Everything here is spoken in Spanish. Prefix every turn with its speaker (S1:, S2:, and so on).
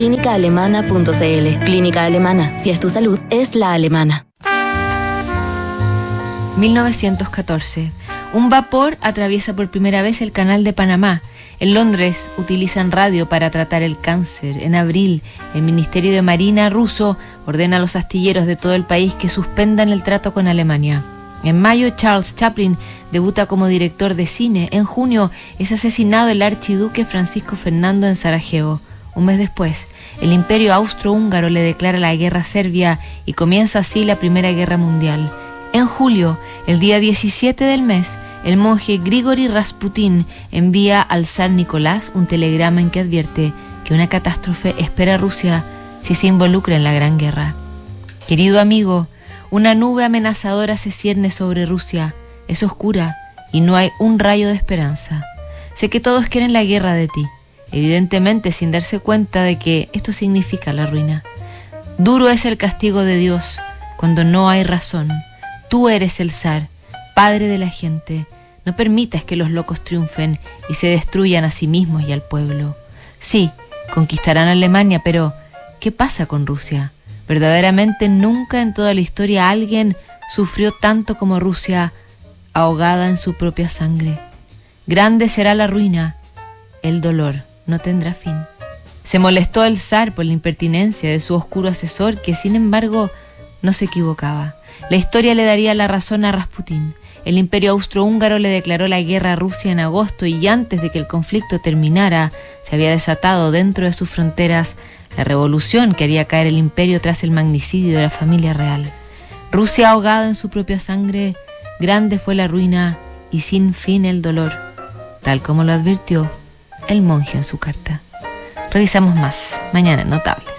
S1: Clínicaalemana.cl Clínica Alemana. Si es tu salud, es la alemana.
S2: 1914. Un vapor atraviesa por primera vez el canal de Panamá. En Londres utilizan radio para tratar el cáncer. En abril, el Ministerio de Marina ruso ordena a los astilleros de todo el país que suspendan el trato con Alemania. En mayo, Charles Chaplin debuta como director de cine. En junio, es asesinado el archiduque Francisco Fernando en Sarajevo. Un mes después, el imperio austrohúngaro le declara la guerra a Serbia y comienza así la Primera Guerra Mundial. En julio, el día 17 del mes, el monje Grigori Rasputin envía al zar Nicolás un telegrama en que advierte que una catástrofe espera a Rusia si se involucra en la Gran Guerra. Querido amigo, una nube amenazadora se cierne sobre Rusia, es oscura y no hay un rayo de esperanza. Sé que todos quieren la guerra de ti evidentemente sin darse cuenta de que esto significa la ruina. Duro es el castigo de Dios cuando no hay razón. Tú eres el zar, padre de la gente. No permitas que los locos triunfen y se destruyan a sí mismos y al pueblo. Sí, conquistarán Alemania, pero ¿qué pasa con Rusia? Verdaderamente nunca en toda la historia alguien sufrió tanto como Rusia, ahogada en su propia sangre. Grande será la ruina, el dolor no tendrá fin. Se molestó el zar por la impertinencia de su oscuro asesor, que sin embargo no se equivocaba. La historia le daría la razón a Rasputín. El imperio austrohúngaro le declaró la guerra a Rusia en agosto y antes de que el conflicto terminara, se había desatado dentro de sus fronteras la revolución que haría caer el imperio tras el magnicidio de la familia real. Rusia ahogada en su propia sangre, grande fue la ruina y sin fin el dolor, tal como lo advirtió el monje en su carta. Revisamos más mañana Notable.